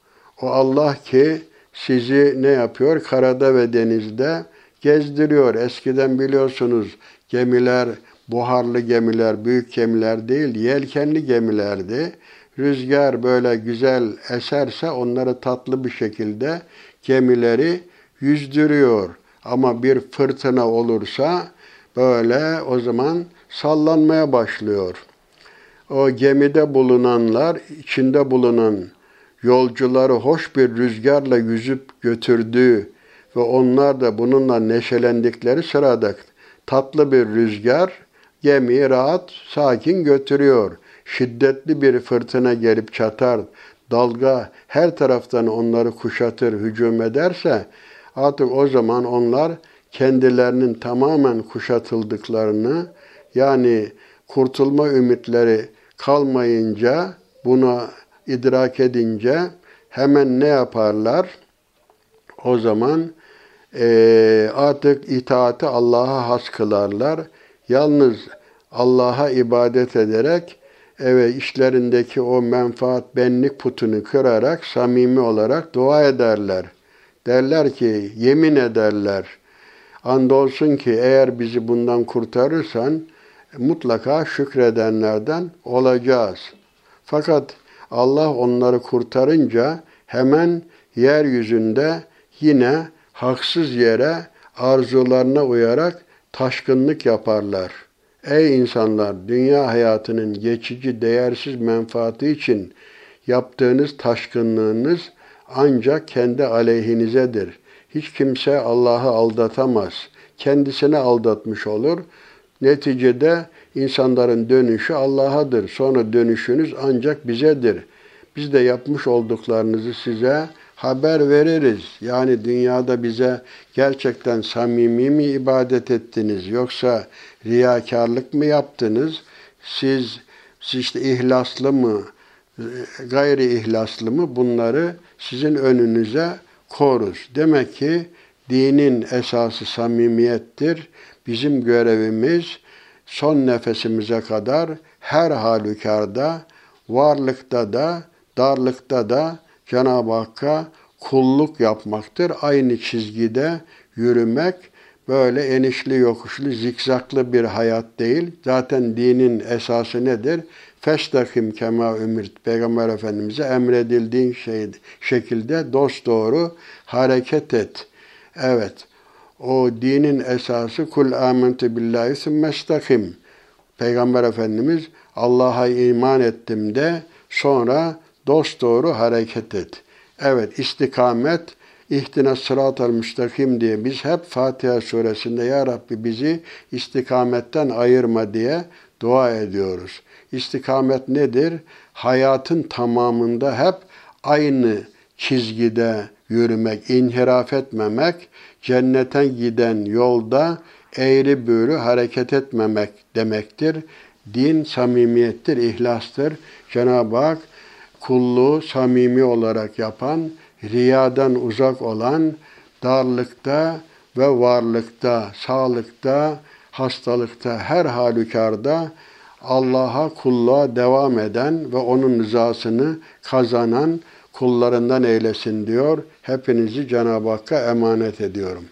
S1: O Allah ki sizi ne yapıyor? Karada ve denizde gezdiriyor. Eskiden biliyorsunuz gemiler, buharlı gemiler, büyük gemiler değil, yelkenli gemilerdi. Rüzgar böyle güzel eserse onları tatlı bir şekilde gemileri yüzdürüyor. Ama bir fırtına olursa böyle o zaman sallanmaya başlıyor. O gemide bulunanlar, içinde bulunan yolcuları hoş bir rüzgarla yüzüp götürdüğü ve onlar da bununla neşelendikleri sırada tatlı bir rüzgar gemiyi rahat, sakin götürüyor. Şiddetli bir fırtına gelip çatar, dalga her taraftan onları kuşatır, hücum ederse artık o zaman onlar kendilerinin tamamen kuşatıldıklarını yani kurtulma ümitleri kalmayınca buna idrak edince hemen ne yaparlar? O zaman e, artık itaati Allah'a has kılarlar. Yalnız Allah'a ibadet ederek evet işlerindeki o menfaat benlik putunu kırarak samimi olarak dua ederler. Derler ki yemin ederler. Andolsun ki eğer bizi bundan kurtarırsan mutlaka şükredenlerden olacağız. Fakat Allah onları kurtarınca hemen yeryüzünde yine haksız yere arzularına uyarak taşkınlık yaparlar. Ey insanlar, dünya hayatının geçici değersiz menfaati için yaptığınız taşkınlığınız ancak kendi aleyhinizedir. Hiç kimse Allah'ı aldatamaz. Kendisini aldatmış olur. Neticede insanların dönüşü Allah'adır. Sonra dönüşünüz ancak bizedir. Biz de yapmış olduklarınızı size haber veririz. Yani dünyada bize gerçekten samimi mi ibadet ettiniz yoksa riyakarlık mı yaptınız? Siz, siz işte ihlaslı mı, gayri ihlaslı mı bunları sizin önünüze koruz. Demek ki dinin esası samimiyettir. Bizim görevimiz son nefesimize kadar her halükarda, varlıkta da, darlıkta da Cenab-ı Hakk'a kulluk yapmaktır. Aynı çizgide yürümek böyle enişli yokuşlu zikzaklı bir hayat değil. Zaten dinin esası nedir? Festakim kema ümirt. Peygamber Efendimiz'e emredildiğin şey, şekilde dost doğru hareket et. Evet. O dinin esası kul amentu billahi sümmestakim. Peygamber Efendimiz Allah'a iman ettim de sonra dost doğru hareket et. Evet istikamet İhtina sıratel müstakim diye biz hep Fatiha suresinde Ya Rabbi bizi istikametten ayırma diye dua ediyoruz. İstikamet nedir? Hayatın tamamında hep aynı çizgide yürümek, inhiraf etmemek, cennete giden yolda eğri büğrü hareket etmemek demektir. Din samimiyettir, ihlastır. Cenab-ı Hak kulluğu samimi olarak yapan, riyadan uzak olan, darlıkta ve varlıkta, sağlıkta, hastalıkta, her halükarda Allah'a kulluğa devam eden ve onun rızasını kazanan kullarından eylesin diyor. Hepinizi Cenab-ı Hakk'a emanet ediyorum.